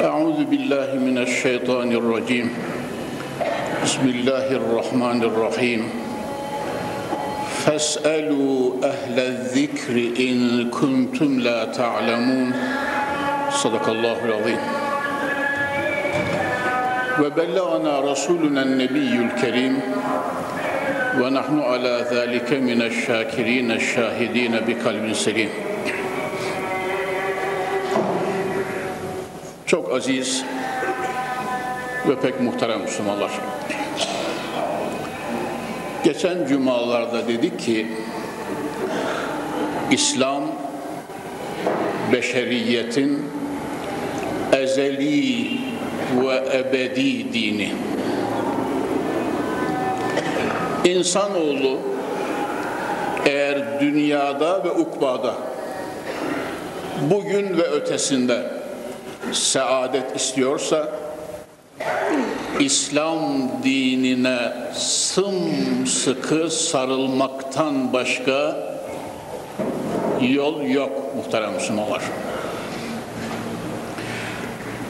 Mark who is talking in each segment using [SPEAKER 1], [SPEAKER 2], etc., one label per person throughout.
[SPEAKER 1] أعوذ بالله من الشيطان الرجيم. بسم الله الرحمن الرحيم. فاسألوا أهل الذكر إن كنتم لا تعلمون. صدق الله العظيم. وبلغنا رسولنا النبي الكريم ونحن على ذلك من الشاكرين الشاهدين بقلب سليم. Çok aziz ve pek muhterem Müslümanlar. Geçen cumalarda dedik ki İslam beşeriyetin ezeli ve ebedi dini. İnsanoğlu eğer dünyada ve ukbada bugün ve ötesinde saadet istiyorsa İslam dinine sımsıkı sarılmaktan başka yol yok muhterem Müslümanlar.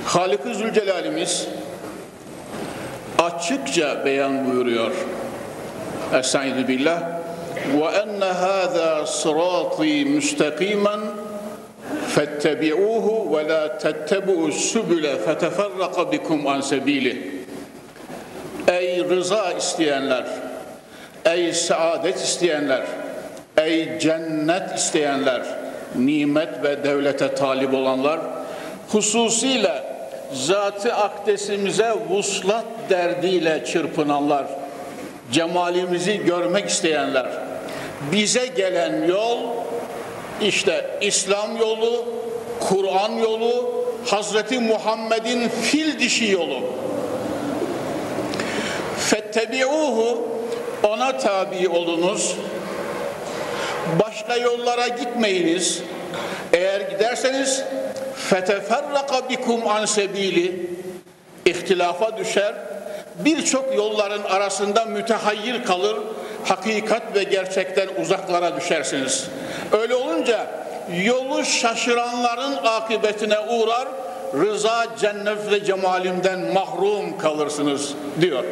[SPEAKER 1] Halik-i Zülcelal'imiz açıkça beyan buyuruyor. Estaizu billah ve enne hâzâ sırâtî müstakîmen فاتبعوه ولا تتبعوا السبل فتفرق بكم عن سبيله Ey rıza isteyenler, ey saadet isteyenler, ey cennet isteyenler, nimet ve devlete talip olanlar, hususiyle zat-ı akdesimize vuslat derdiyle çırpınanlar, cemalimizi görmek isteyenler, bize gelen yol işte İslam yolu, Kur'an yolu, Hazreti Muhammed'in fil dişi yolu. Fettebi'uhu ona tabi olunuz. Başka yollara gitmeyiniz. Eğer giderseniz feteferraka bikum an sebili ihtilafa düşer. Birçok yolların arasında mütehayyir kalır. Hakikat ve gerçekten uzaklara düşersiniz. Öyle olunca yolu şaşıranların akıbetine uğrar, rıza, cennet ve cemalimden mahrum kalırsınız diyor.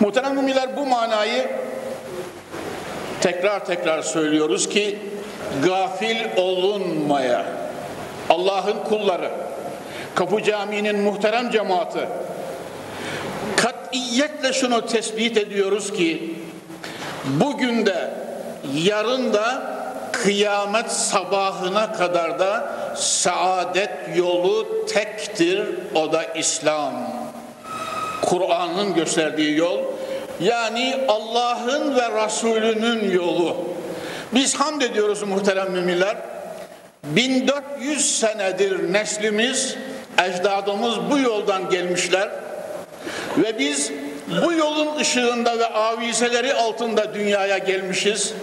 [SPEAKER 1] Muhterem müminler bu manayı tekrar tekrar söylüyoruz ki gafil olunmaya Allah'ın kulları Kapı Camii'nin muhterem cemaati katiyetle şunu tespit ediyoruz ki bugün de yarın da kıyamet sabahına kadar da saadet yolu tektir o da İslam. Kur'an'ın gösterdiği yol yani Allah'ın ve Resulünün yolu. Biz hamd ediyoruz muhterem müminler. 1400 senedir neslimiz, ecdadımız bu yoldan gelmişler ve biz bu yolun ışığında ve avizeleri altında dünyaya gelmişiz.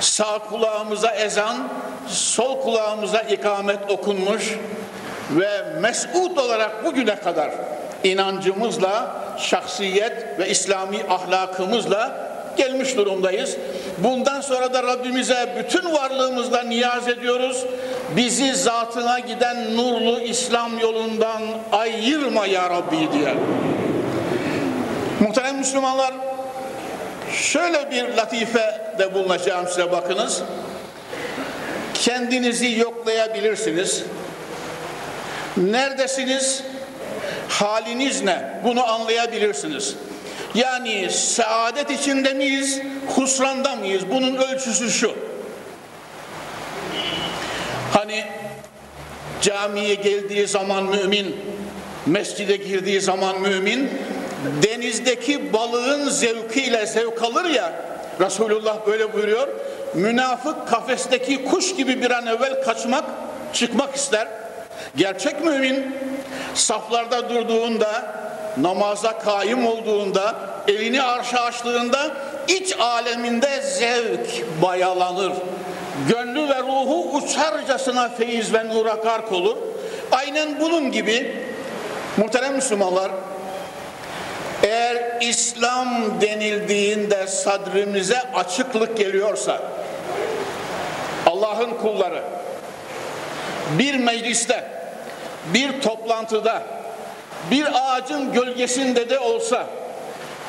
[SPEAKER 1] Sağ kulağımıza ezan, sol kulağımıza ikamet okunmuş ve mesut olarak bugüne kadar inancımızla, şahsiyet ve İslami ahlakımızla gelmiş durumdayız. Bundan sonra da Rabbimize bütün varlığımızla niyaz ediyoruz. Bizi zatına giden nurlu İslam yolundan ayırma ya Rabbi diye. Muhterem Müslümanlar, şöyle bir latife de bulunacağım size bakınız. Kendinizi yoklayabilirsiniz. Neredesiniz? Haliniz ne? Bunu anlayabilirsiniz. Yani saadet içinde miyiz, husranda mıyız? Bunun ölçüsü şu. Hani camiye geldiği zaman mümin, mescide girdiği zaman mümin, denizdeki balığın zevkiyle zevk alır ya, Resulullah böyle buyuruyor, münafık kafesteki kuş gibi bir an evvel kaçmak, çıkmak ister. Gerçek mümin saflarda durduğunda, namaza kaim olduğunda, elini arşa açtığında iç aleminde zevk bayalanır. Gönlü ve ruhu uçarcasına feyiz ve nura gark olur. Aynen bunun gibi muhterem Müslümanlar eğer İslam denildiğinde sadrimize açıklık geliyorsa Allah'ın kulları bir mecliste, bir toplantıda, bir ağacın gölgesinde de olsa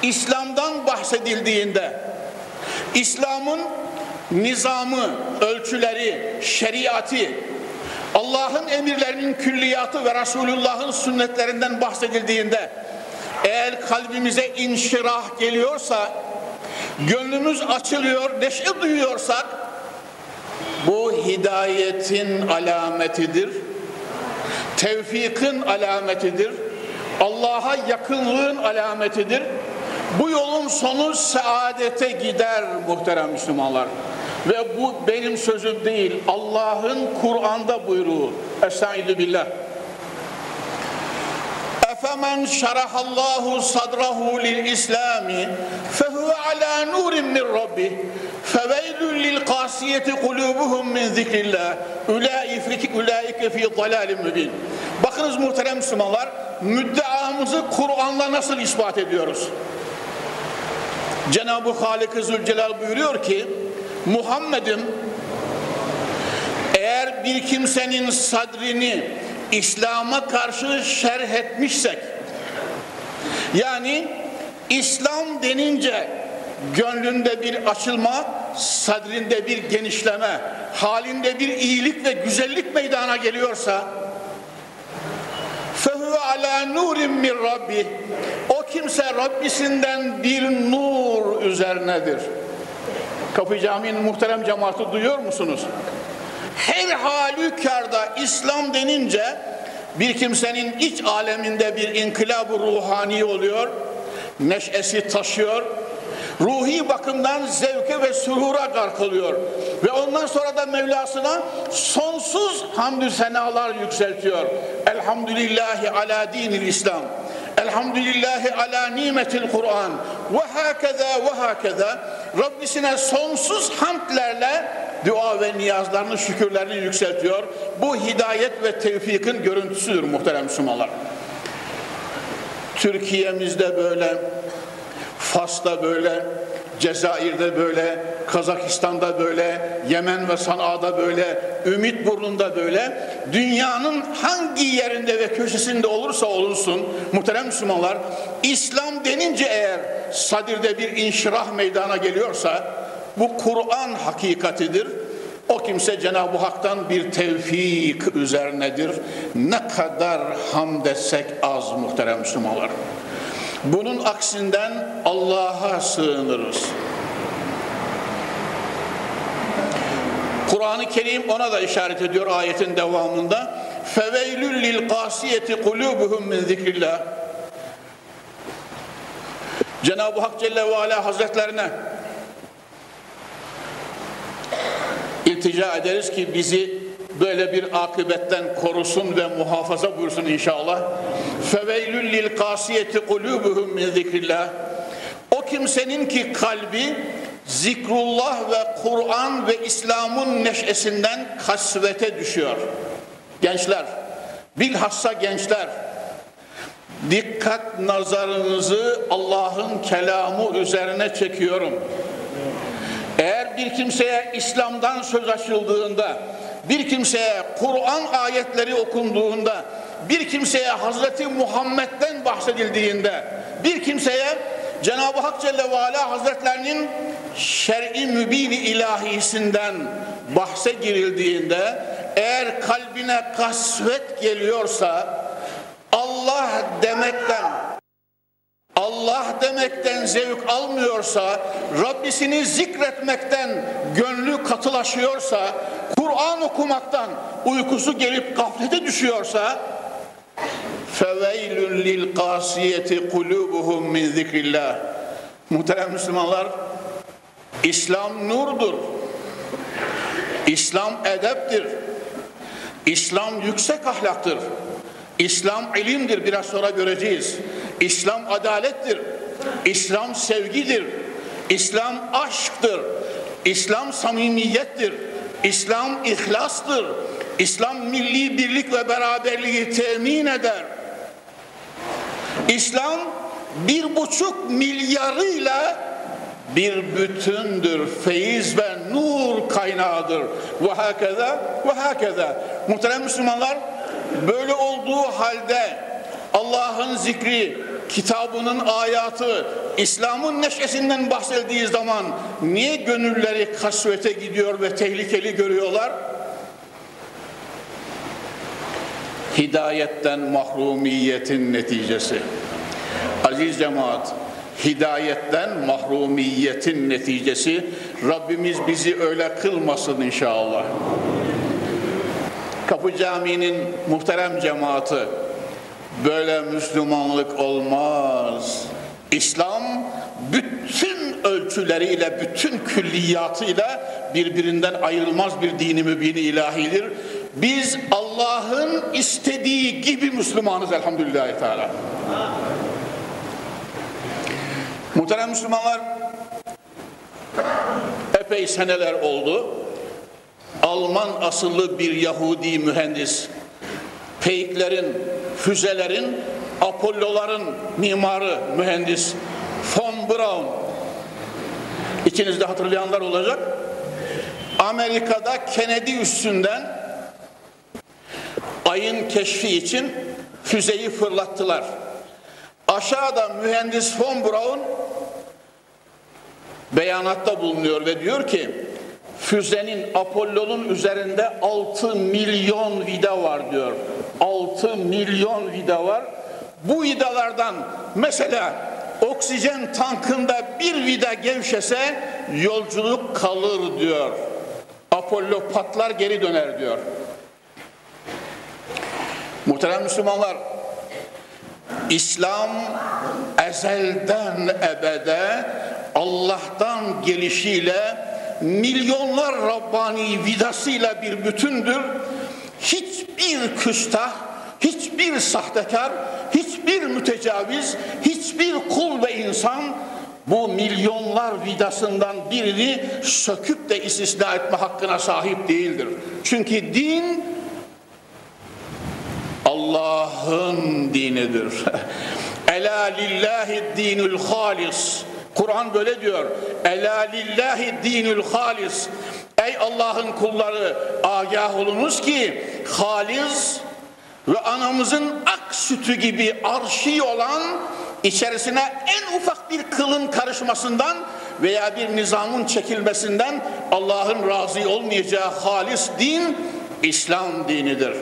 [SPEAKER 1] İslam'dan bahsedildiğinde İslam'ın nizamı, ölçüleri, şeriatı, Allah'ın emirlerinin külliyatı ve Resulullah'ın sünnetlerinden bahsedildiğinde eğer kalbimize inşirah geliyorsa, gönlümüz açılıyor, neşe duyuyorsak bu hidayetin alametidir. Tevfikin alametidir. Allah'a yakınlığın alametidir. Bu yolun sonu saadete gider muhterem Müslümanlar. Ve bu benim sözüm değil. Allah'ın Kur'an'da buyruğu. Estaizu billah. Efemen şerahallahu sadrahu lil islami fehuve ala nurin min rabbih lil kasiyeti kulubuhum min zikrillah ulaike ulaike fi dalalin mübin. Bakınız muhterem Müslümanlar müddeamızı Kur'an'la nasıl ispat ediyoruz? Cenab-ı Halik-i Zülcelal buyuruyor ki Muhammed'im eğer bir kimsenin sadrini İslam'a karşı şerh etmişsek yani İslam denince gönlünde bir açılma, sadrinde bir genişleme, halinde bir iyilik ve güzellik meydana geliyorsa fehu ala nurin min rabbi o kimse Rabbisinden bir nur üzerinedir. Kapı Camii'nin muhterem cemaati duyuyor musunuz? Her halükarda İslam denince bir kimsenin iç aleminde bir inkılab ruhani oluyor, neşesi taşıyor, ruhi bakımdan zevke ve surura gark oluyor. Ve ondan sonra da Mevlasına sonsuz hamdü senalar yükseltiyor. Elhamdülillahi ala dinil İslam. Elhamdülillahi ala nimetil Kur'an. Ve hakeza ve hakeza. Rabbisine sonsuz hamdlerle dua ve niyazlarını, şükürlerini yükseltiyor. Bu hidayet ve tevfikin görüntüsüdür muhterem Müslümanlar. Türkiye'mizde böyle, Fas'ta böyle, Cezayir'de böyle, Kazakistan'da böyle, Yemen ve Sana'da böyle, Ümit Burnu'nda böyle, dünyanın hangi yerinde ve köşesinde olursa olunsun muhterem Müslümanlar, İslam denince eğer sadirde bir inşirah meydana geliyorsa, bu Kur'an hakikatidir. O kimse Cenab-ı Hak'tan bir tevfik üzerinedir. Ne kadar hamd etsek az muhterem Müslümanlar. Bunun aksinden Allah'a sığınırız. Kur'an-ı Kerim ona da işaret ediyor ayetin devamında. Feveylül lil kasiyeti kulubuhum min zikrillah. Cenab-ı Hak Celle ve Ala Hazretlerine iltica ederiz ki bizi böyle bir akıbetten korusun ve muhafaza buyursun inşallah. Feveylül lil kasiyeti kulubuhum min zikrillah. O kimsenin ki kalbi zikrullah ve Kur'an ve İslam'ın neşesinden kasvete düşüyor. Gençler, bilhassa gençler, dikkat nazarınızı Allah'ın kelamı üzerine çekiyorum. Eğer bir kimseye İslam'dan söz açıldığında, bir kimseye Kur'an ayetleri okunduğunda, bir kimseye Hazreti Muhammed'den bahsedildiğinde, bir kimseye Cenab-ı Hak Celle ve Ala Hazretlerinin şer'i mübini ilahisinden bahse girildiğinde eğer kalbine kasvet geliyorsa Allah demekten Allah demekten zevk almıyorsa, Rabbisini zikretmekten gönlü katılaşıyorsa, Kur'an okumaktan uykusu gelip gaflete düşüyorsa, feveylün lil kasiyeti kulubuhum min zikrillah. Muhterem Müslümanlar, İslam nurdur. İslam edeptir. İslam yüksek ahlaktır. İslam ilimdir biraz sonra göreceğiz. İslam adalettir. İslam sevgidir. İslam aşktır. İslam samimiyettir. İslam ihlastır. İslam milli birlik ve beraberliği temin eder. İslam bir buçuk milyarıyla bir bütündür, feyiz ve nur kaynağıdır. Ve hakeza ve hakeza. Muhterem Müslümanlar, böyle olduğu halde Allah'ın zikri, kitabının ayatı, İslam'ın neşesinden bahsedildiği zaman niye gönülleri kasvete gidiyor ve tehlikeli görüyorlar? Hidayetten mahrumiyetin neticesi. Aziz cemaat, hidayetten mahrumiyetin neticesi Rabbimiz bizi öyle kılmasın inşallah. Kapı Camii'nin muhterem cemaati böyle Müslümanlık olmaz. İslam bütün ölçüleriyle, bütün külliyatıyla birbirinden ayrılmaz bir dini mübini ilahidir. Biz Allah'ın istediği gibi Müslümanız elhamdülillahi teala. Muhterem Müslümanlar, epey seneler oldu. Alman asıllı bir Yahudi mühendis, peyklerin, füzelerin, Apolloların mimarı, mühendis von Braun. İçinizde hatırlayanlar olacak. Amerika'da Kennedy üstünden ayın keşfi için füzeyi fırlattılar. Aşağıda mühendis von Braun beyanatta bulunuyor ve diyor ki füzenin Apollo'nun üzerinde 6 milyon vida var diyor. 6 milyon vida var. Bu vidalardan mesela oksijen tankında bir vida gevşese yolculuk kalır diyor. Apollo patlar geri döner diyor. Muhterem Müslümanlar, İslam ezelden ebede Allah'tan gelişiyle milyonlar Rabbani vidasıyla bir bütündür. Hiçbir küstah, hiçbir sahtekar, hiçbir mütecaviz, hiçbir kul ve insan bu milyonlar vidasından birini söküp de istisna etme hakkına sahip değildir. Çünkü din Allah'ın dinidir. Ela lillahi dinul halis. Kur'an böyle diyor. Ela lillahi dinul halis. Ey Allah'ın kulları agah olunuz ki halis ve anamızın ak sütü gibi arşi olan içerisine en ufak bir kılın karışmasından veya bir nizamın çekilmesinden Allah'ın razı olmayacağı halis din İslam dinidir.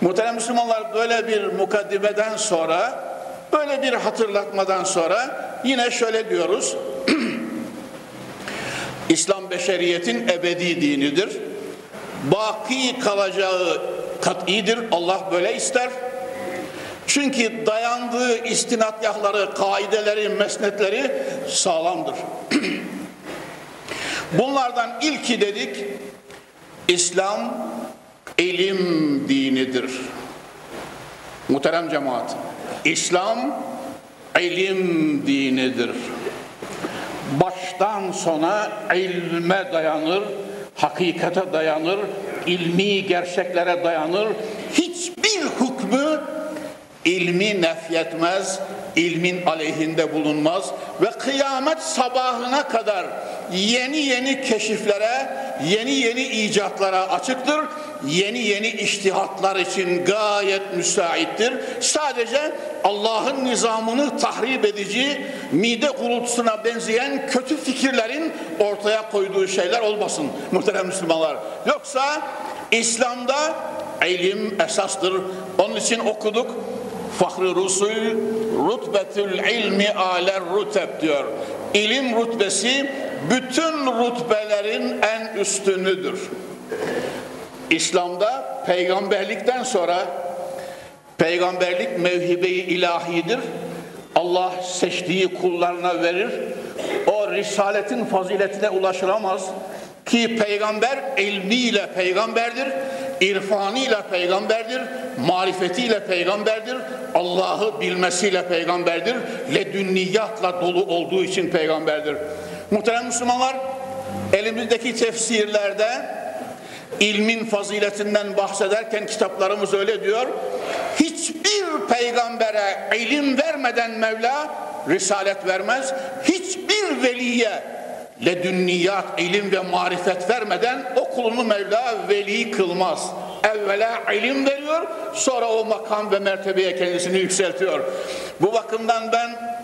[SPEAKER 1] Muhterem Müslümanlar böyle bir mukaddimeden sonra, böyle bir hatırlatmadan sonra yine şöyle diyoruz. Beşeriyetin ebedi dinidir. Baki kalacağı kat'idir. Allah böyle ister. Çünkü dayandığı istinatgahları, kaideleri, mesnetleri sağlamdır. Bunlardan ilki dedik, İslam ilim dinidir. Muhterem cemaat, İslam ilim dinidir. Baştan sona ilme dayanır, hakikate dayanır, ilmi gerçeklere dayanır. Hiçbir hükmü ilmi nefyetmez, ilmin aleyhinde bulunmaz ve kıyamet sabahına kadar yeni yeni keşiflere, yeni yeni icatlara açıktır. Yeni yeni iştihatlar için gayet müsaittir. Sadece Allah'ın nizamını tahrip edici, mide gurultusuna benzeyen kötü fikirlerin ortaya koyduğu şeyler olmasın muhterem Müslümanlar. Yoksa İslam'da ilim esastır. Onun için okuduk. Fahri Rusul rutbetül ilmi aler ruteb diyor. İlim rutbesi bütün rutbelerin en üstünüdür. İslam'da peygamberlikten sonra peygamberlik mevhibe-i ilahidir. Allah seçtiği kullarına verir. O risaletin faziletine ulaşılamaz ki peygamber ilmiyle peygamberdir, irfanıyla peygamberdir, marifetiyle peygamberdir, Allah'ı bilmesiyle peygamberdir, ledünniyatla dolu olduğu için peygamberdir. Muhterem Müslümanlar, elimizdeki tefsirlerde ilmin faziletinden bahsederken kitaplarımız öyle diyor. Hiçbir peygambere ilim vermeden Mevla risalet vermez. Hiçbir veliye ledünniyat, ilim ve marifet vermeden o kulunu Mevla veli kılmaz. Evvela ilim veriyor, sonra o makam ve mertebeye kendisini yükseltiyor. Bu bakımdan ben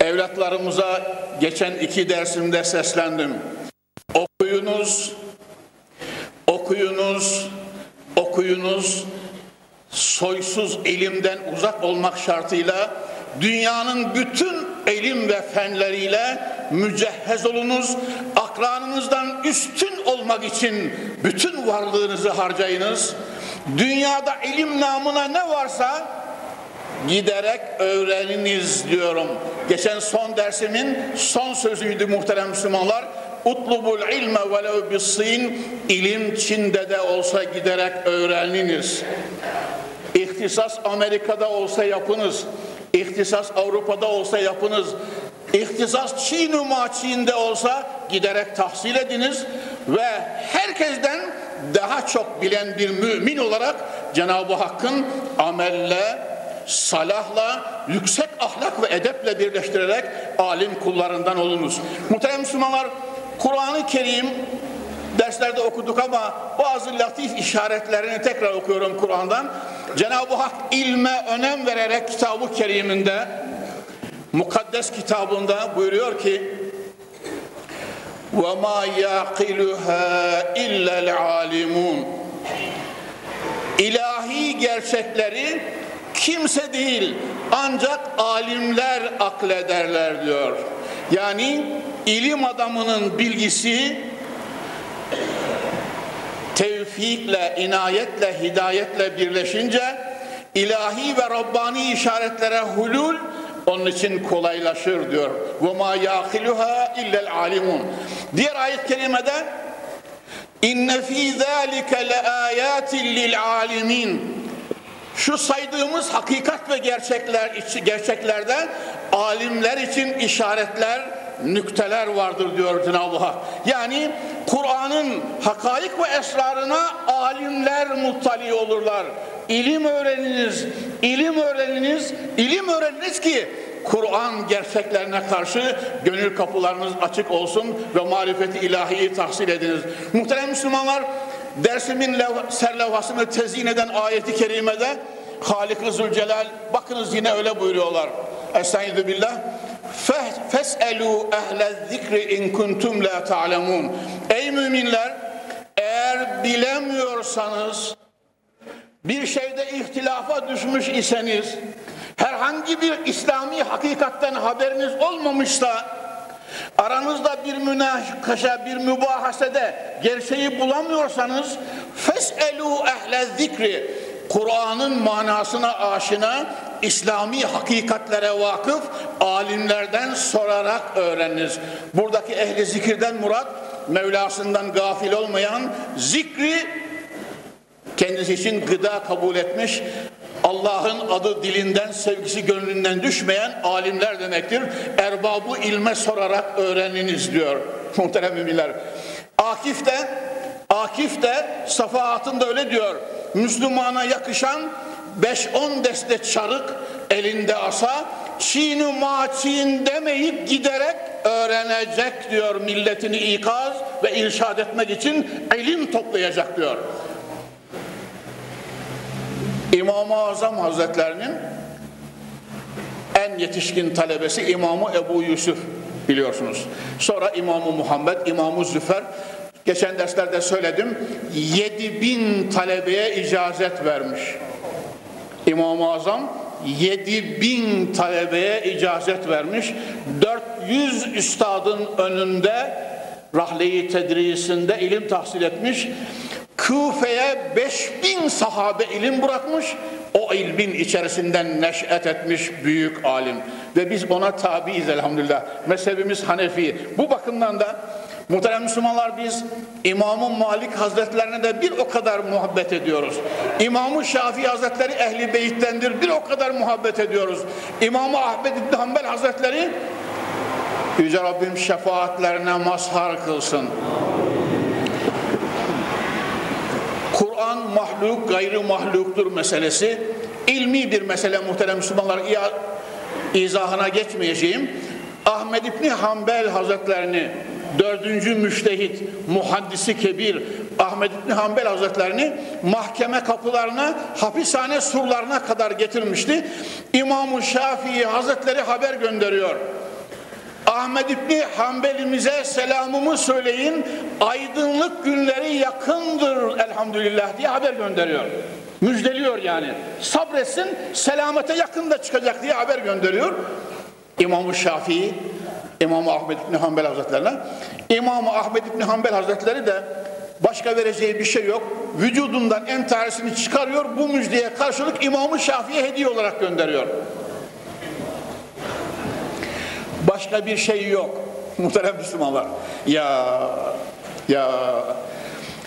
[SPEAKER 1] evlatlarımıza geçen iki dersimde seslendim. Okuyunuz, okuyunuz, okuyunuz, soysuz ilimden uzak olmak şartıyla dünyanın bütün ilim ve fenleriyle mücehhez olunuz. Akranınızdan üstün olmak için bütün varlığınızı harcayınız. Dünyada ilim namına ne varsa giderek öğreniniz diyorum. Geçen son dersimin son sözüydü muhterem Müslümanlar. Utlubul ilme velev bissin ilim Çin'de de olsa giderek öğreniniz. İhtisas Amerika'da olsa yapınız. İhtisas Avrupa'da olsa yapınız. İhtisas Çin-i Maçin'de olsa giderek tahsil ediniz ve herkesten daha çok bilen bir mümin olarak Cenab-ı Hakk'ın amelle, salahla, yüksek ahlak ve edeple birleştirerek alim kullarından olunuz. Muhterem Müslümanlar, Kur'an-ı Kerim derslerde okuduk ama bazı latif işaretlerini tekrar okuyorum Kur'an'dan. Cenab-ı Hak ilme önem vererek kitabı keriminde mukaddes kitabında buyuruyor ki وَمَا يَعْقِلُهَا اِلَّا الْعَالِمُونَ İlahi gerçekleri kimse değil ancak alimler aklederler diyor. Yani ilim adamının bilgisi tevfikle, inayetle, hidayetle birleşince ilahi ve Rabbani işaretlere hulul onun için kolaylaşır diyor. Ve ma yaqiluha illa'l alimun. Diğer ayet kerimede inne fi zalika laayatin lil alimin. Şu saydığımız hakikat ve gerçekler gerçeklerde alimler için işaretler, nükteler vardır diyor Cenab-ı Hak. Yani Kur'an'ın hakaik ve esrarına alimler muttali olurlar. İlim öğreniniz, ilim öğreniniz, ilim öğreniniz ki Kur'an gerçeklerine karşı gönül kapılarınız açık olsun ve marifeti ilahiyi tahsil ediniz. Muhterem Müslümanlar, dersimin serlevhasını tezyin eden ayeti kerimede Halik-i Zülcelal, bakınız yine öyle buyuruyorlar. Estaizu billah. Fes'elu ehle zikri in kuntum la ta'lemun. Ey müminler, eğer bilemiyorsanız, bir şeyde ihtilafa düşmüş iseniz, herhangi bir İslami hakikatten haberiniz olmamışsa, aranızda bir münakaşa, bir mübahasede gerçeği bulamıyorsanız, fes'elu ehle zikri, Kur'an'ın manasına aşina, İslami hakikatlere vakıf alimlerden sorarak öğreniniz. Buradaki ehli zikirden murat, Mevlasından gafil olmayan, zikri kendisi için gıda kabul etmiş, Allah'ın adı dilinden, sevgisi gönlünden düşmeyen alimler demektir. Erbabı ilme sorarak öğreniniz diyor muhterem müminler. Akif de, Akif de Safahat'ında öyle diyor. Müslümana yakışan 5-10 deste çarık elinde asa Çin'i maçin demeyip giderek öğrenecek diyor milletini ikaz ve irşad etmek için ilim toplayacak diyor. İmam-ı Azam Hazretlerinin en yetişkin talebesi İmamı Ebu Yusuf biliyorsunuz. Sonra İmamı Muhammed, İmamı Züfer geçen derslerde söyledim 7000 talebeye icazet vermiş. İmam-ı Azam 7000 talebeye icazet vermiş. 400 üstadın önünde rahleyi tedrisinde ilim tahsil etmiş. Küfe'ye 5000 sahabe ilim bırakmış. O ilmin içerisinden neş'et etmiş büyük alim. Ve biz ona tabiiz elhamdülillah. Mezhebimiz Hanefi. Bu bakımdan da Muhterem Müslümanlar biz İmam-ı Malik Hazretlerine de bir o kadar muhabbet ediyoruz. İmam-ı Şafii Hazretleri Ehli Beyt'tendir bir o kadar muhabbet ediyoruz. İmam-ı Ahmet İbni Hanbel Hazretleri Yüce Rabbim şefaatlerine mazhar kılsın. Kur'an mahluk, gayrı mahluktur meselesi ilmi bir mesele muhterem Müslümanlar. izahına geçmeyeceğim. Ahmed İbni Hanbel Hazretlerini dördüncü müştehit, muhaddisi kebir Ahmed İbni Hanbel Hazretlerini mahkeme kapılarına, hapishane surlarına kadar getirmişti. İmam-ı Şafii Hazretleri haber gönderiyor. Ahmed İbni Hanbelimize selamımı söyleyin, aydınlık günleri yakındır elhamdülillah diye haber gönderiyor. Müjdeliyor yani. Sabretsin, selamete yakında çıkacak diye haber gönderiyor. İmam-ı Şafii, İmam-ı Ahmed İbni Hanbel Hazretlerine. İmam-ı Ahmed İbni Hanbel Hazretleri de başka vereceği bir şey yok. Vücudundan en tanesini çıkarıyor, bu müjdeye karşılık İmam-ı Şafii'ye hediye olarak gönderiyor. Başka bir şey yok. Muhterem Müslümanlar. Ya ya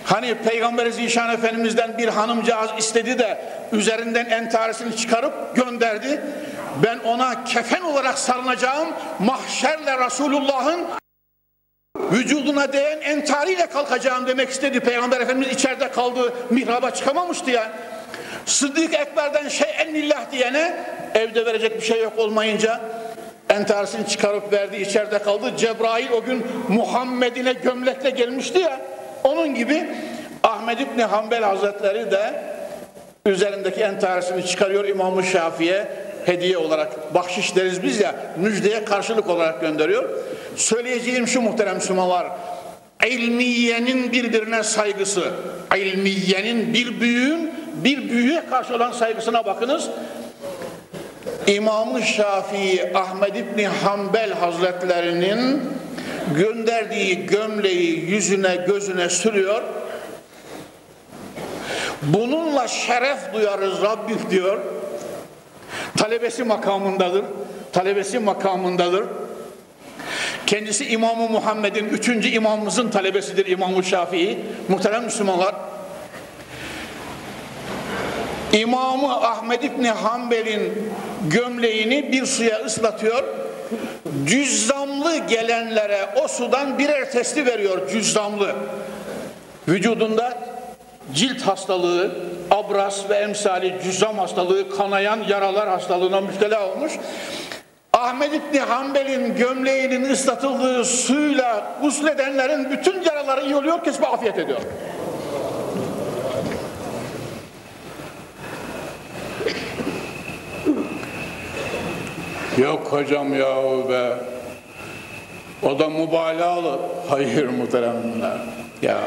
[SPEAKER 1] Hani Peygamber Zişan Efendimiz'den bir hanımcağız istedi de üzerinden entaresini çıkarıp gönderdi. Ben ona kefen olarak sarınacağım. Mahşerle Resulullah'ın vücuduna değen entariyle kalkacağım demek istedi. Peygamber Efendimiz içeride kaldı. Mihraba çıkamamıştı ya. Sıddık Ekber'den şey ennillah diyene evde verecek bir şey yok olmayınca entaresini çıkarıp verdi içeride kaldı. Cebrail o gün Muhammed'ine gömlekle gelmişti ya. Onun gibi Ahmed İbni Hanbel Hazretleri de üzerindeki entaresini çıkarıyor İmam-ı Şafii'ye hediye olarak bahşiş deriz biz ya müjdeye karşılık olarak gönderiyor. Söyleyeceğim şu muhterem Müslümanlar ilmiyenin birbirine saygısı ilmiyenin bir büyüğün bir büyüğe karşı olan saygısına bakınız. İmam-ı Şafii Ahmed İbni Hanbel Hazretlerinin gönderdiği gömleği yüzüne gözüne sürüyor. Bununla şeref duyarız Rabbim diyor. Talebesi makamındadır. Talebesi makamındadır. Kendisi İmam-ı Muhammed'in üçüncü imamımızın talebesidir İmam-ı Şafii. Muhterem Müslümanlar. İmamı Ahmed İbni Hanbel'in gömleğini bir suya ıslatıyor cüzzamlı gelenlere o sudan birer testi veriyor cüzzamlı. Vücudunda cilt hastalığı, abras ve emsali cüzzam hastalığı, kanayan yaralar hastalığına müptela olmuş. Ahmet İbni Hanbel'in gömleğinin ıslatıldığı suyla gusledenlerin bütün yaraları iyi oluyor, kesme afiyet ediyor. Yok hocam ya be. O da mübalağalı. Hayır muhteremler. Ya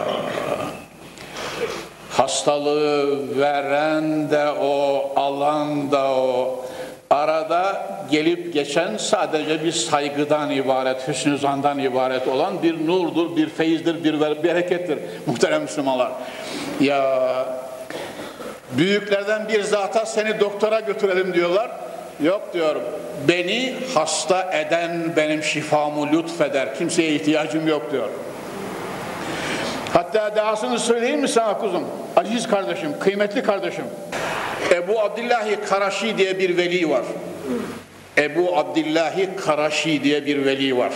[SPEAKER 1] hastalığı veren de o, alan da o. Arada gelip geçen sadece bir saygıdan ibaret, hüsnü zandan ibaret olan bir nurdur, bir feyizdir, bir berekettir muhterem Müslümanlar. Ya büyüklerden bir zata seni doktora götürelim diyorlar. Yok diyorum. Beni hasta eden benim şifamı lütfeder. Kimseye ihtiyacım yok diyor. Hatta dahasını söyleyeyim mi sana kuzum? Aziz kardeşim, kıymetli kardeşim. Ebu Abdillahi Karaşi diye bir veli var. Ebu Abdillahi Karaşi diye bir veli var.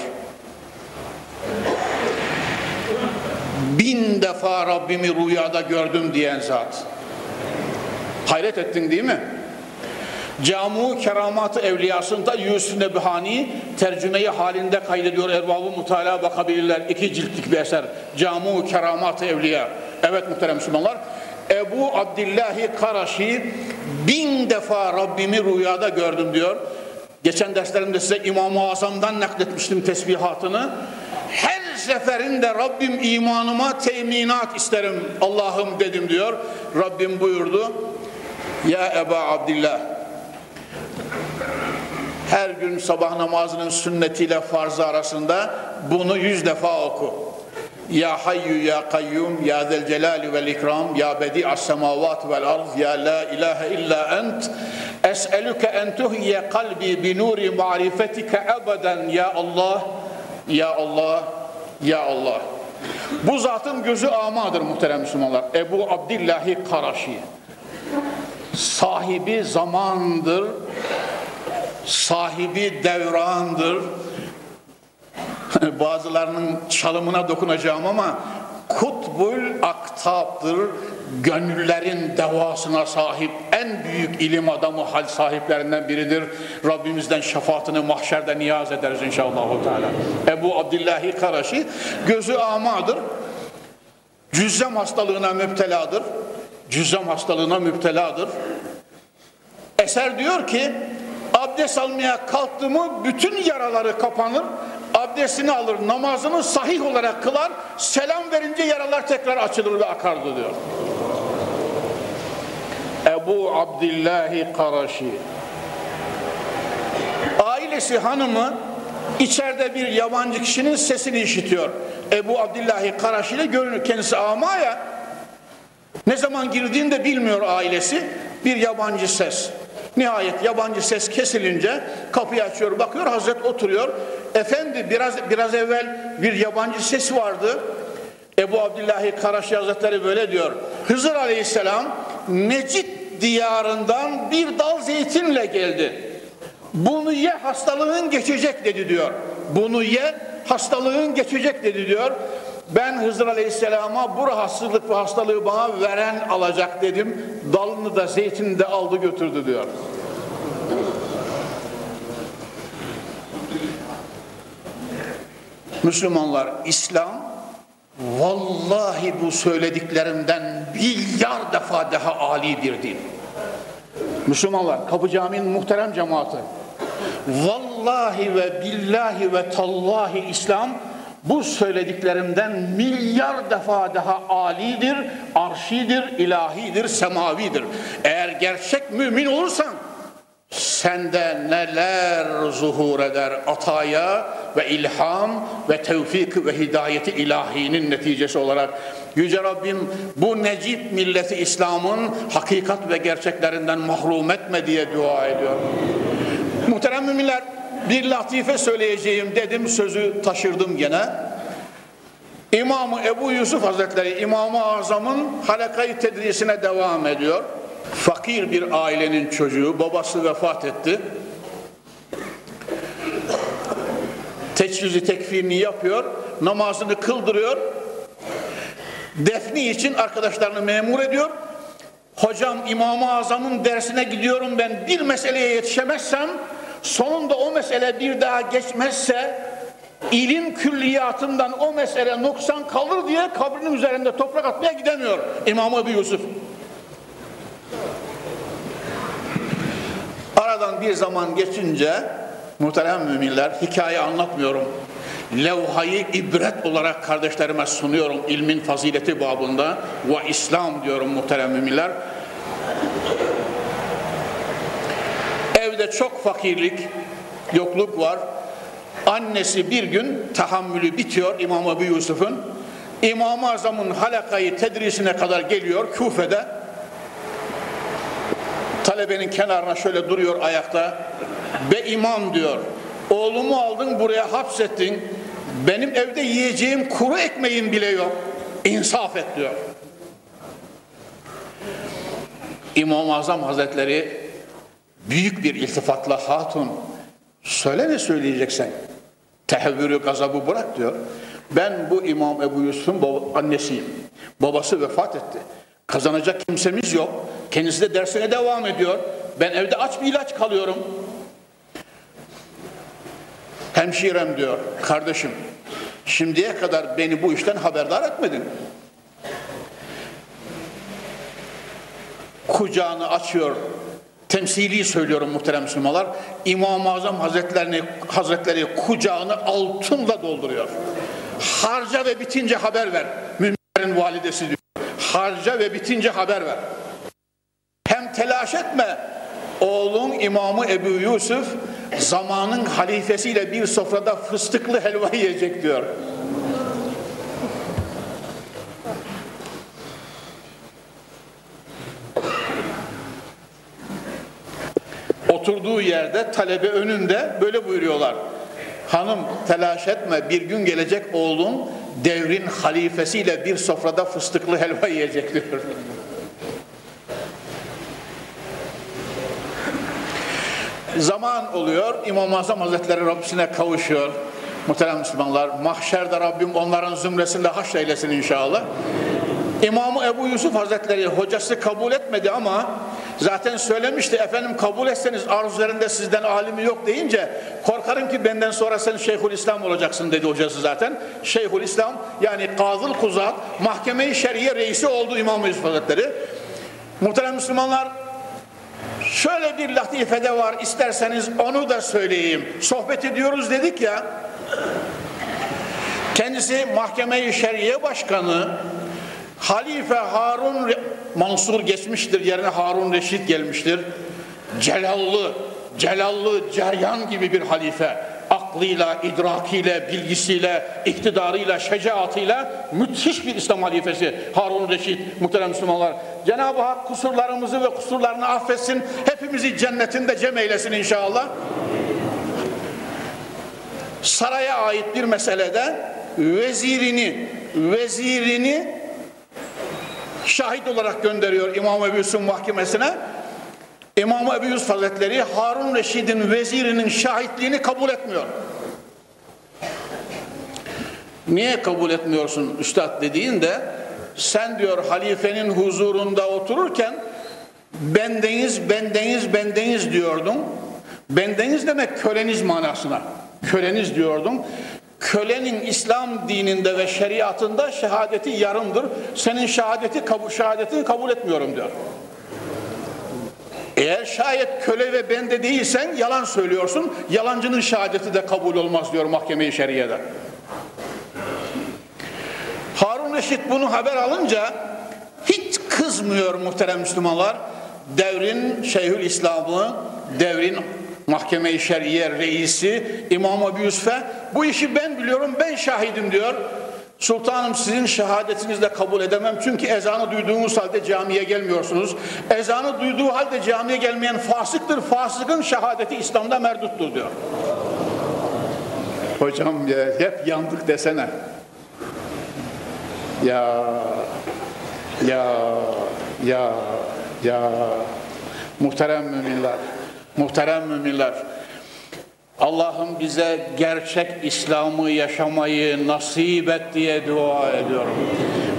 [SPEAKER 1] Bin defa Rabbimi rüyada gördüm diyen zat. Hayret ettin değil mi? Camu Keramat-ı Evliyasında Yusuf Nebhani tercümeyi halinde kaydediyor. Erbabı mutala bakabilirler. İki ciltlik bir eser. Camu Keramat-ı Evliya. Evet muhterem Müslümanlar. Ebu Abdillahi Karaşi bin defa Rabbimi rüyada gördüm diyor. Geçen derslerimde size İmam-ı Azam'dan nakletmiştim tesbihatını. Her seferinde Rabbim imanıma teminat isterim Allah'ım dedim diyor. Rabbim buyurdu. Ya Eba Abdillah her gün sabah namazının sünnetiyle farzı arasında bunu yüz defa oku. Ya hayyu ya kayyum ya zel celali vel ikram ya bedi'as semavat vel arz ya la ilahe illa ent es'eluke en tuhye kalbi bi nuri marifetike ebeden ya Allah ya Allah ya Allah. Bu zatın gözü amadır muhterem Müslümanlar. Ebu Abdillahi Karaşi sahibi zamandır sahibi devrandır. Bazılarının çalımına dokunacağım ama kutbul aktaptır. Gönüllerin devasına sahip en büyük ilim adamı hal sahiplerinden biridir. Rabbimizden şefaatini mahşerde niyaz ederiz inşallah. Teala. Ebu Abdillahi Karaşi gözü amadır. Cüzzem hastalığına müpteladır. Cüzzem hastalığına müpteladır. Eser diyor ki abdest almaya kalktı mı bütün yaraları kapanır. Abdestini alır, namazını sahih olarak kılar. Selam verince yaralar tekrar açılır ve akardı diyor. Ebu Abdillahi Karaşi. Ailesi hanımı içeride bir yabancı kişinin sesini işitiyor. Ebu Abdillahi Karaşi ile görünür. Kendisi ama ya ne zaman girdiğini de bilmiyor ailesi. Bir yabancı ses. Nihayet yabancı ses kesilince kapıyı açıyor, bakıyor Hazret oturuyor. Efendi biraz biraz evvel bir yabancı ses vardı. Ebu Abdillahi Karaşi Hazretleri böyle diyor. Hızır Aleyhisselam Necid diyarından bir dal zeytinle geldi. Bunu ye hastalığın geçecek dedi diyor. Bunu ye hastalığın geçecek dedi diyor. Ben Hızır Aleyhisselam'a bu rahatsızlık ve hastalığı bana veren alacak dedim. Dalını da zeytini de aldı götürdü diyor. Müslümanlar İslam vallahi bu söylediklerimden milyar defa daha ali bir din. Müslümanlar Kapı Camii'nin muhterem cemaati vallahi ve billahi ve tallahi İslam bu söylediklerimden milyar defa daha alidir, arşidir, ilahidir, semavidir. Eğer gerçek mümin olursan sende neler zuhur eder ataya ve ilham ve tevfik ve hidayeti ilahinin neticesi olarak Yüce Rabbim bu necip milleti İslam'ın hakikat ve gerçeklerinden mahrum etme diye dua ediyor. Muhterem müminler bir latife söyleyeceğim dedim sözü taşırdım gene. İmamı Ebu Yusuf Hazretleri İmam-ı Azam'ın halakayı tedrisine devam ediyor. Fakir bir ailenin çocuğu babası vefat etti. Teçhizi tekfirini yapıyor, namazını kıldırıyor. Defni için arkadaşlarını memur ediyor. Hocam İmam-ı Azam'ın dersine gidiyorum ben bir meseleye yetişemezsem sonunda o mesele bir daha geçmezse ilim külliyatından o mesele noksan kalır diye kabrinin üzerinde toprak atmaya gidemiyor İmam Ebu Yusuf. Aradan bir zaman geçince muhterem müminler hikaye anlatmıyorum. Levhayı ibret olarak kardeşlerime sunuyorum ilmin fazileti babında ve İslam diyorum muhterem müminler. Evde çok fakirlik, yokluk var. Annesi bir gün tahammülü bitiyor İmam Ebu Yusuf'un. İmam-ı Azam'ın halakayı tedrisine kadar geliyor Küfe'de. Talebenin kenarına şöyle duruyor ayakta. Be imam diyor. Oğlumu aldın buraya hapsettin. Benim evde yiyeceğim kuru ekmeğim bile yok. İnsaf et diyor. İmam-ı Azam Hazretleri büyük bir iltifatla hatun söyle ne söyleyeceksen tehevvürü gazabı bırak diyor. Ben bu İmam Ebu Yusuf'un baba, annesiyim. Babası vefat etti. Kazanacak kimsemiz yok. Kendisi de dersine devam ediyor. Ben evde aç bir ilaç kalıyorum. Hemşirem diyor, kardeşim şimdiye kadar beni bu işten haberdar etmedin. Kucağını açıyor, temsili söylüyorum muhterem Müslümanlar. İmam-ı Azam Hazretlerini, Hazretleri kucağını altınla dolduruyor. Harca ve bitince haber ver. Müminlerin validesi diyor. Harca ve bitince haber ver. Hem telaş etme. Oğlun imamı Ebu Yusuf zamanın halifesiyle bir sofrada fıstıklı helva yiyecek diyor. Oturduğu yerde talebe önünde böyle buyuruyorlar. Hanım telaş etme bir gün gelecek oğlun devrin halifesiyle bir sofrada fıstıklı helva yiyecek diyor. Zaman oluyor, İmam-ı Azam Hazretleri Rabbisine kavuşuyor. Muhterem Müslümanlar, mahşerde Rabbim onların zümresinde haş eylesin inşallah. İmamı Ebu Yusuf Hazretleri hocası kabul etmedi ama zaten söylemişti efendim kabul etseniz arz sizden alimi yok deyince korkarım ki benden sonra sen Şeyhül İslam olacaksın dedi hocası zaten. Şeyhül İslam yani Kazıl Kuzat Mahkeme-i Şeriye reisi oldu İmam Yusuf Hazretleri. Muhterem Müslümanlar şöyle bir latifede var isterseniz onu da söyleyeyim. Sohbet ediyoruz dedik ya kendisi Mahkeme-i Şeriye Başkanı Halife Harun Mansur geçmiştir yerine Harun Reşit gelmiştir. Celallı, celallı ceryan gibi bir halife. Aklıyla, idrakiyle, bilgisiyle, iktidarıyla, şecaatıyla müthiş bir İslam halifesi Harun Reşit muhterem Müslümanlar. Cenab-ı Hak kusurlarımızı ve kusurlarını affetsin. Hepimizi cennetinde cem eylesin inşallah. Saraya ait bir meselede vezirini, vezirini şahit olarak gönderiyor İmam Ebu Yusuf mahkemesine. İmam Ebu Yusuf Hazretleri Harun Reşid'in vezirinin şahitliğini kabul etmiyor. Niye kabul etmiyorsun üstad dediğinde sen diyor halifenin huzurunda otururken bendeniz bendeniz bendeniz diyordun. Bendeniz demek köleniz manasına. Köleniz diyordum kölenin İslam dininde ve şeriatında şehadeti yarımdır. Senin şehadeti şehadetini kabul etmiyorum diyor. Eğer şayet köle ve bende değilsen yalan söylüyorsun. Yalancının şehadeti de kabul olmaz diyor mahkeme-i şeriyede. Harun Reşit bunu haber alınca hiç kızmıyor muhterem Müslümanlar. Devrin Şeyhül İslam'ı, devrin Mahkeme-i Şer'iye reisi İmam Ebu Yusuf'e bu işi ben biliyorum ben şahidim diyor. Sultanım sizin şehadetinizle kabul edemem çünkü ezanı duyduğunuz halde camiye gelmiyorsunuz. Ezanı duyduğu halde camiye gelmeyen fasıktır. Fasıkın şehadeti İslam'da merduttur diyor. Hocam ya hep yandık desene. Ya ya ya ya muhterem müminler Muhterem müminler, Allah'ım bize gerçek İslam'ı yaşamayı nasip et diye dua ediyorum.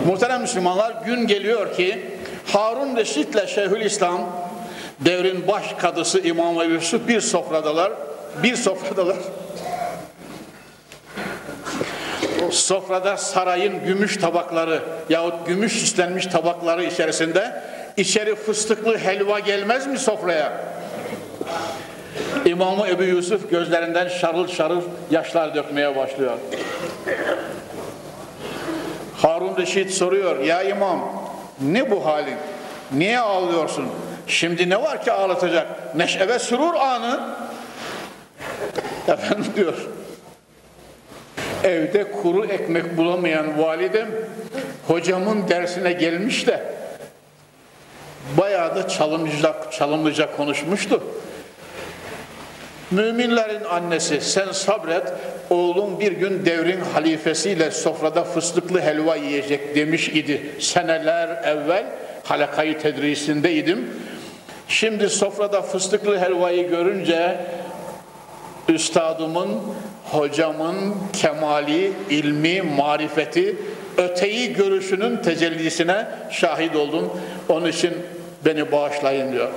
[SPEAKER 1] Muhterem Müslümanlar gün geliyor ki Harun Reşit ile Şeyhül İslam devrin baş kadısı İmam Ebu Yusuf bir sofradalar. Bir sofradalar. Sofrada sarayın gümüş tabakları yahut gümüş süslenmiş tabakları içerisinde içeri fıstıklı helva gelmez mi sofraya? İmamı Ebu Yusuf gözlerinden şarıl şarıl yaşlar dökmeye başlıyor. Harun Reşit soruyor, ya imam ne bu halin? Niye ağlıyorsun? Şimdi ne var ki ağlatacak? Neşe ve sürur anı. Efendim diyor, evde kuru ekmek bulamayan validem hocamın dersine gelmiş de bayağı da çalımlıca, çalımlıca konuşmuştu. Müminlerin annesi sen sabret oğlum bir gün devrin halifesiyle sofrada fıstıklı helva yiyecek demiş idi. Seneler evvel halakayı tedrisindeydim. Şimdi sofrada fıstıklı helvayı görünce üstadımın, hocamın kemali, ilmi, marifeti, öteyi görüşünün tecellisine şahit oldum. Onun için beni bağışlayın diyor.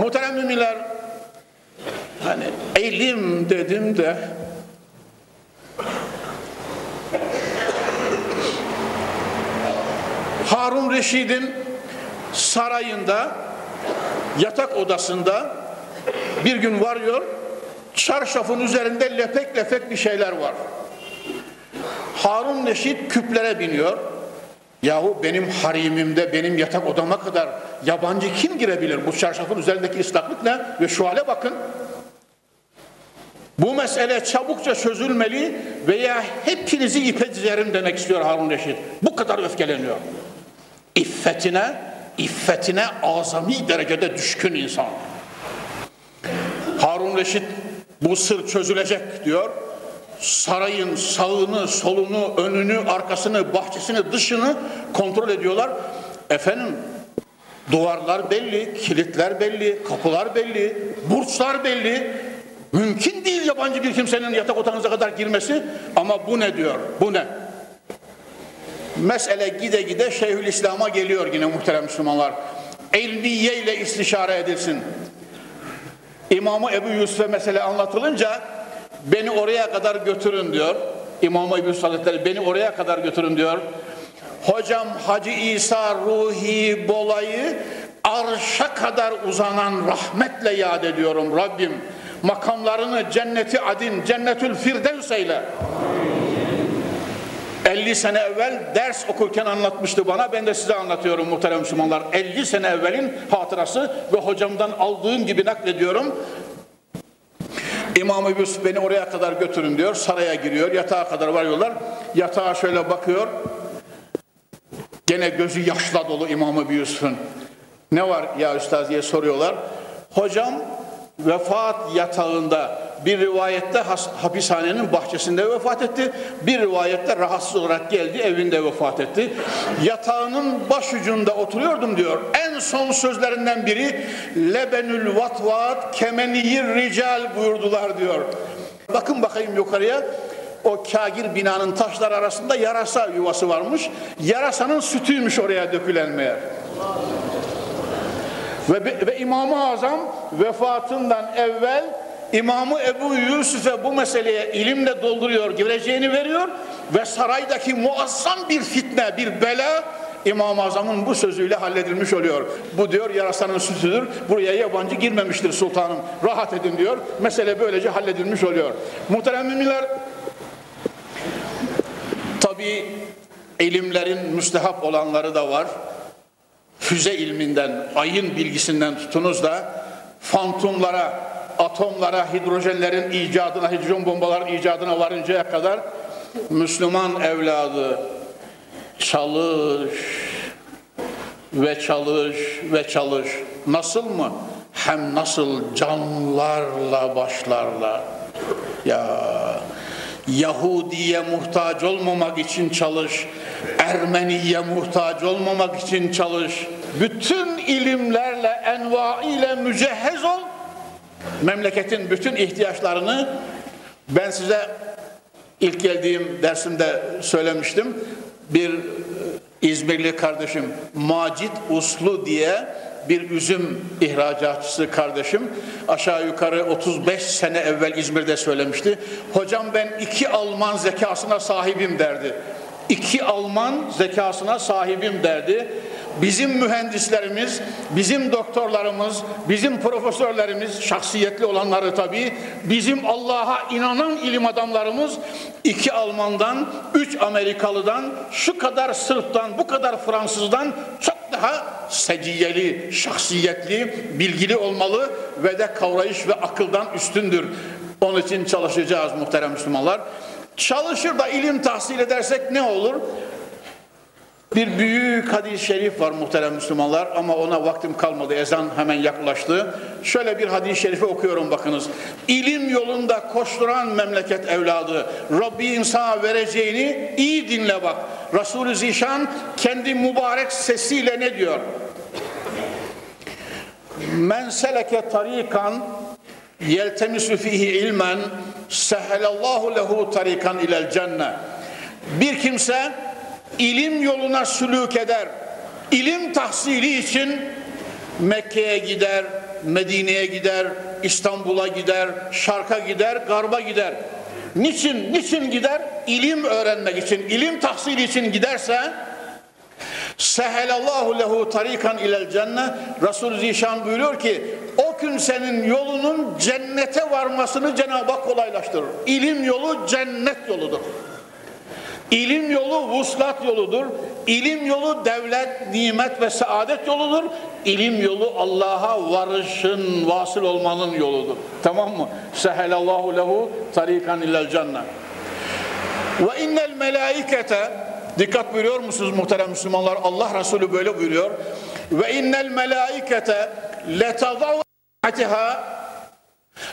[SPEAKER 1] Muhterem müminler Hani elim dedim de Harun Reşid'in sarayında yatak odasında bir gün varıyor çarşafın üzerinde lepek lepek bir şeyler var. Harun Reşit küplere biniyor. Yahu benim harimimde, benim yatak odama kadar yabancı kim girebilir? Bu çarşafın üzerindeki ıslaklık ne? Ve şu hale bakın. Bu mesele çabukça çözülmeli veya hepinizi ipe dizerim demek istiyor Harun Reşit. Bu kadar öfkeleniyor. İffetine, iffetine azami derecede düşkün insan. Harun Reşit bu sır çözülecek diyor. Sarayın sağını, solunu, önünü, arkasını, bahçesini, dışını kontrol ediyorlar. Efendim duvarlar belli, kilitler belli, kapılar belli, burçlar belli. Mümkün değil yabancı bir kimsenin yatak odanıza kadar girmesi ama bu ne diyor? Bu ne? Mesele gide gide Şeyhülislam'a geliyor yine muhterem Müslümanlar. Elmiye ile istişare edilsin. İmamı Ebu Yusuf'e mesele anlatılınca beni oraya kadar götürün diyor. İmam-ı Ebu Hazretleri beni oraya kadar götürün diyor. Hocam Hacı İsa Ruhi Bolay'ı arşa kadar uzanan rahmetle yad ediyorum Rabbim. Makamlarını cenneti adin, cennetül firdevs eyle. 50 sene evvel ders okurken anlatmıştı bana. Ben de size anlatıyorum muhterem Müslümanlar. 50 sene evvelin hatırası ve hocamdan aldığım gibi naklediyorum. İmam-ı Yusuf beni oraya kadar götürün diyor. Saraya giriyor. Yatağa kadar varıyorlar. Yatağa şöyle bakıyor. Gene gözü yaşla dolu İmam-ı Yusuf'un. Ne var ya üstad diye soruyorlar. Hocam vefat yatağında bir rivayette hapishanenin bahçesinde vefat etti. Bir rivayette rahatsız olarak geldi evinde vefat etti. Yatağının başucunda oturuyordum diyor. En son sözlerinden biri lebenül vatvat kemeniyir rical buyurdular diyor. Bakın bakayım yukarıya o kagir binanın taşlar arasında yarasa yuvası varmış. Yarasanın sütüymüş oraya dökülen meğer. Ve, ve İmam-ı Azam vefatından evvel İmamı Ebu Yusuf'e bu meseleye ilimle dolduruyor, gireceğini veriyor ve saraydaki muazzam bir fitne, bir bela İmam-ı Azam'ın bu sözüyle halledilmiş oluyor. Bu diyor yarasanın sütüdür, buraya yabancı girmemiştir sultanım, rahat edin diyor. Mesele böylece halledilmiş oluyor. Muhterem müminler, tabi ilimlerin müstehap olanları da var. Füze ilminden, ayın bilgisinden tutunuz da fantomlara, atomlara, hidrojenlerin icadına, hidrojen bombaların icadına varıncaya kadar Müslüman evladı çalış ve çalış ve çalış. Nasıl mı? Hem nasıl canlarla başlarla. Ya Yahudiye muhtaç olmamak için çalış. Ermeniye muhtaç olmamak için çalış. Bütün ilimlerle, enva ile mücehhez ol memleketin bütün ihtiyaçlarını ben size ilk geldiğim dersimde söylemiştim. Bir e, İzmirli kardeşim Macit Uslu diye bir üzüm ihracatçısı kardeşim aşağı yukarı 35 sene evvel İzmir'de söylemişti. Hocam ben iki Alman zekasına sahibim derdi. İki Alman zekasına sahibim derdi bizim mühendislerimiz, bizim doktorlarımız, bizim profesörlerimiz, şahsiyetli olanları tabii, bizim Allah'a inanan ilim adamlarımız iki Almandan, üç Amerikalıdan, şu kadar Sırp'tan, bu kadar Fransızdan çok daha seciyeli, şahsiyetli, bilgili olmalı ve de kavrayış ve akıldan üstündür. Onun için çalışacağız muhterem Müslümanlar. Çalışır da ilim tahsil edersek ne olur? Bir büyük hadis-i şerif var muhterem Müslümanlar ama ona vaktim kalmadı. Ezan hemen yaklaştı. Şöyle bir hadis-i şerifi okuyorum bakınız. İlim yolunda koşturan memleket evladı Rabbi insana vereceğini iyi dinle bak. Resulü Zişan kendi mübarek sesiyle ne diyor? Men seleke tarikan yeltemisu fihi ilmen sehelallahu lehu tarikan ilel cennet. Bir kimse ilim yoluna sülük eder, ilim tahsili için Mekke'ye gider, Medine'ye gider, İstanbul'a gider, Şark'a gider, Garba gider. Niçin? Niçin gider? İlim öğrenmek için, ilim tahsili için giderse Sehelallahu lehu tarikan ilel cennet Resul Zişan buyuruyor ki o gün senin yolunun cennete varmasını Cenab-ı Hak kolaylaştırır. İlim yolu cennet yoludur. İlim yolu vuslat yoludur. İlim yolu devlet, nimet ve saadet yoludur. İlim yolu Allah'a varışın, vasıl olmanın yoludur. Tamam mı? Sehelallahu lehu tarikan illel cennet. Ve innel melaikete dikkat buyuruyor musunuz muhterem Müslümanlar? Allah Resulü böyle buyuruyor. Ve innel melaikete letadavatiha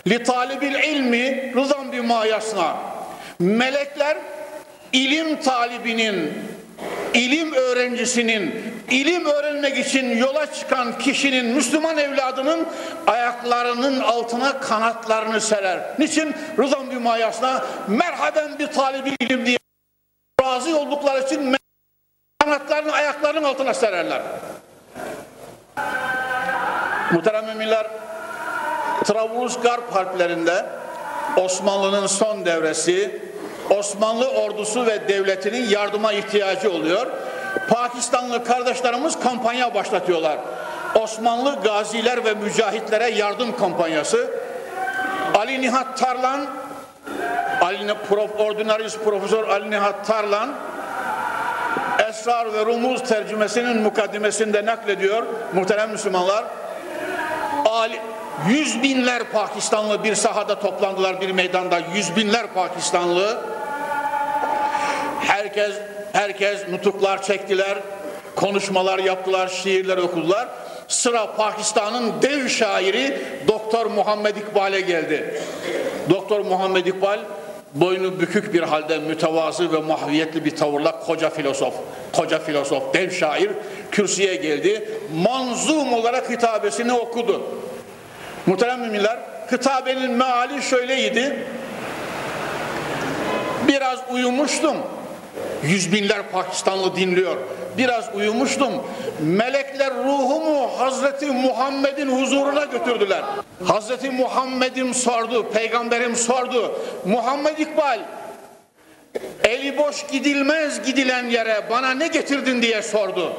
[SPEAKER 1] li talibil ilmi rızan bima yasna. Melekler ilim talibinin ilim öğrencisinin, ilim öğrenmek için yola çıkan kişinin, Müslüman evladının ayaklarının altına kanatlarını serer. Niçin? Rızam bir mayasına merhaben bir talibi ilim diye razı oldukları için kanatlarını ayaklarının altına sererler. Muhterem müminler, Trablusgarp harplerinde Osmanlı'nın son devresi, Osmanlı ordusu ve devletinin yardıma ihtiyacı oluyor. Pakistanlı kardeşlerimiz kampanya başlatıyorlar. Osmanlı gaziler ve mücahitlere yardım kampanyası. Ali Nihat Tarlan, Ali Prof, Ordinaris Profesör Ali Nihat Tarlan Esrar ve Rumuz tercümesinin mukaddimesinde naklediyor muhterem Müslümanlar. Ali, yüz binler Pakistanlı bir sahada toplandılar bir meydanda yüz binler Pakistanlı herkes herkes nutuklar çektiler konuşmalar yaptılar şiirler okudular sıra Pakistan'ın dev şairi Doktor Muhammed İkbal'e geldi Doktor Muhammed İkbal boynu bükük bir halde mütevazı ve mahviyetli bir tavırla koca filozof, koca filozof, dev şair kürsüye geldi. Manzum olarak hitabesini okudu. Muhterem müminler, hitabenin meali şöyleydi. Biraz uyumuştum. Yüz binler Pakistanlı dinliyor. Biraz uyumuştum. Melekler ruhumu Hazreti Muhammed'in huzuruna götürdüler. Hazreti Muhammed'im sordu, peygamberim sordu. Muhammed İkbal, eli boş gidilmez gidilen yere bana ne getirdin diye sordu.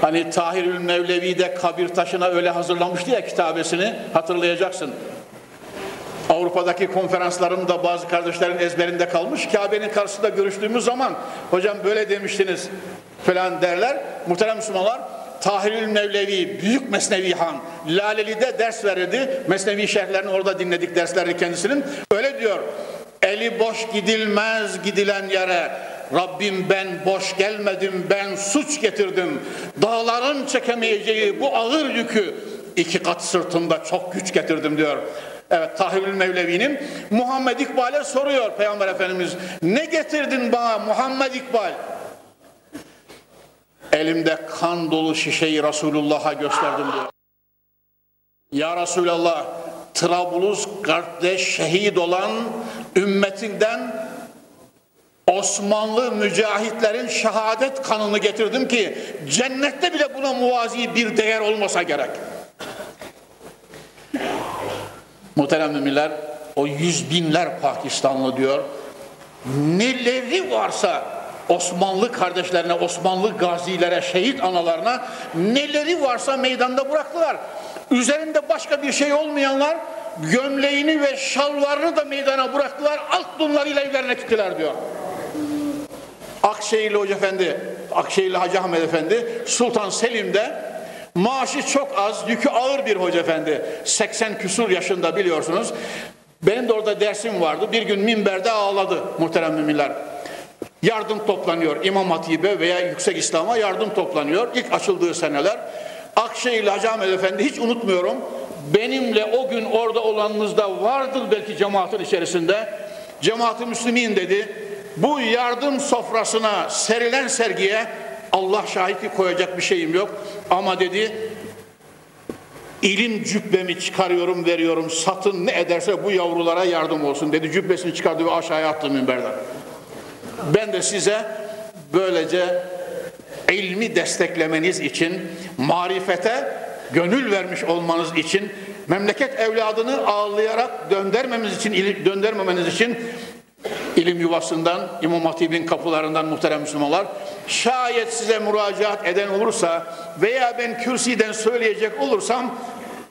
[SPEAKER 1] Hani Tahirül Mevlevi de kabir taşına öyle hazırlamıştı ya kitabesini hatırlayacaksın. Avrupa'daki konferanslarımda bazı kardeşlerin ezberinde kalmış. Kabe'nin karşısında görüştüğümüz zaman hocam böyle demiştiniz falan derler. Muhterem Müslümanlar Tahirül Mevlevi, Büyük Mesnevi Han, Laleli'de ders verirdi. Mesnevi şerhlerini orada dinledik derslerini kendisinin. Öyle diyor, eli boş gidilmez gidilen yere, Rabbim ben boş gelmedim, ben suç getirdim. Dağların çekemeyeceği bu ağır yükü iki kat sırtımda çok güç getirdim diyor. Evet Tahirül Mevlevi'nin Muhammed İkbal'e soruyor Peygamber Efendimiz. Ne getirdin bana Muhammed İkbal? Elimde kan dolu şişeyi Resulullah'a gösterdim diyor. Ya Resulallah Trablus Garp'te şehit olan ümmetinden Osmanlı mücahitlerin şehadet kanını getirdim ki cennette bile buna muvazi bir değer olmasa gerek. Muhterem müminler o yüz binler Pakistanlı diyor neleri varsa Osmanlı kardeşlerine, Osmanlı gazilere, şehit analarına neleri varsa meydanda bıraktılar. Üzerinde başka bir şey olmayanlar gömleğini ve şalvarını da meydana bıraktılar. Alt dunlarıyla evlerine gittiler diyor. Akşehirli Hoca Efendi, Akşehirli Hacı Ahmet Efendi, Sultan Selim'de maaşı çok az, yükü ağır bir Hoca Efendi. 80 küsur yaşında biliyorsunuz. Benim de orada dersim vardı. Bir gün minberde ağladı muhterem müminler. Yardım toplanıyor İmam Hatip'e veya Yüksek İslam'a yardım toplanıyor. İlk açıldığı seneler. Akşehirli Hacı Efendi hiç unutmuyorum. Benimle o gün orada olanınızda vardır belki cemaatin içerisinde. Cemaat-ı Müslümin dedi bu yardım sofrasına serilen sergiye Allah şahitlik koyacak bir şeyim yok. Ama dedi ilim cübbemi çıkarıyorum veriyorum satın ne ederse bu yavrulara yardım olsun dedi. Cübbesini çıkardı ve aşağıya attı minberden. Ben de size böylece ilmi desteklemeniz için marifete gönül vermiş olmanız için memleket evladını ağlayarak döndürmemiz için döndürmemeniz için ilim yuvasından, İmam Hatip'in kapılarından muhterem Müslümanlar şayet size müracaat eden olursa veya ben kürsiden söyleyecek olursam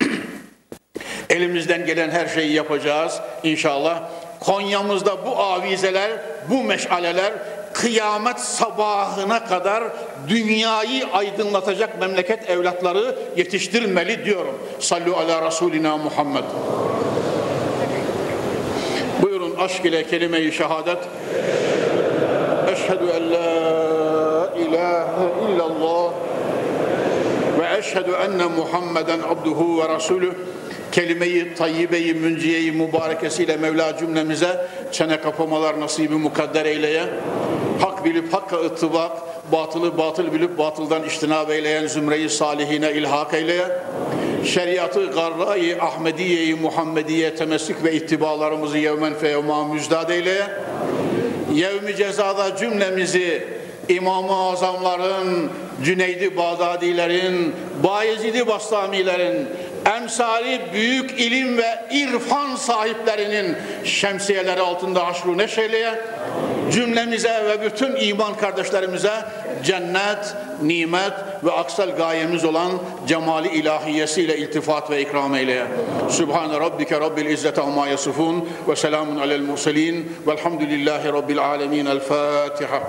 [SPEAKER 1] elimizden gelen her şeyi yapacağız inşallah. Konya'mızda bu avizeler, bu meşaleler kıyamet sabahına kadar dünyayı aydınlatacak memleket evlatları yetiştirmeli diyorum. Sallu ala Resulina Muhammed aşk ile kelime-i şehadet Eşhedü en la ilahe illallah ve eşhedü enne Muhammeden abduhu ve rasulü kelime-i tayyibe-i münciye-i mübarekesiyle Mevla cümlemize çene kapamalar nasibi mukadder eyleye. Hak bilip hakka ıttibak, batılı batıl bilip batıldan iştinab eyleyen zümreyi salihine ilhak eyle. Şeriatı garra-i Ahmediye-i Muhammediye temessük ve ittibalarımızı yevmen feyevma müzdad eyle. Yevmi cezada cümlemizi İmam-ı Azamların, Cüneydi Bağdadilerin, Bayezid-i Bastamilerin, emsali büyük ilim ve irfan sahiplerinin şemsiyeleri altında haşru neşeyleye, cümlemize ve bütün iman kardeşlerimize cennet, nimet ve aksal gayemiz olan cemali ilahiyesiyle iltifat ve ikram eyleye. Sübhane Rabbike Rabbil İzzete amma yasifun ve selamun alel murselin velhamdülillahi Rabbil alemin. El Fatiha.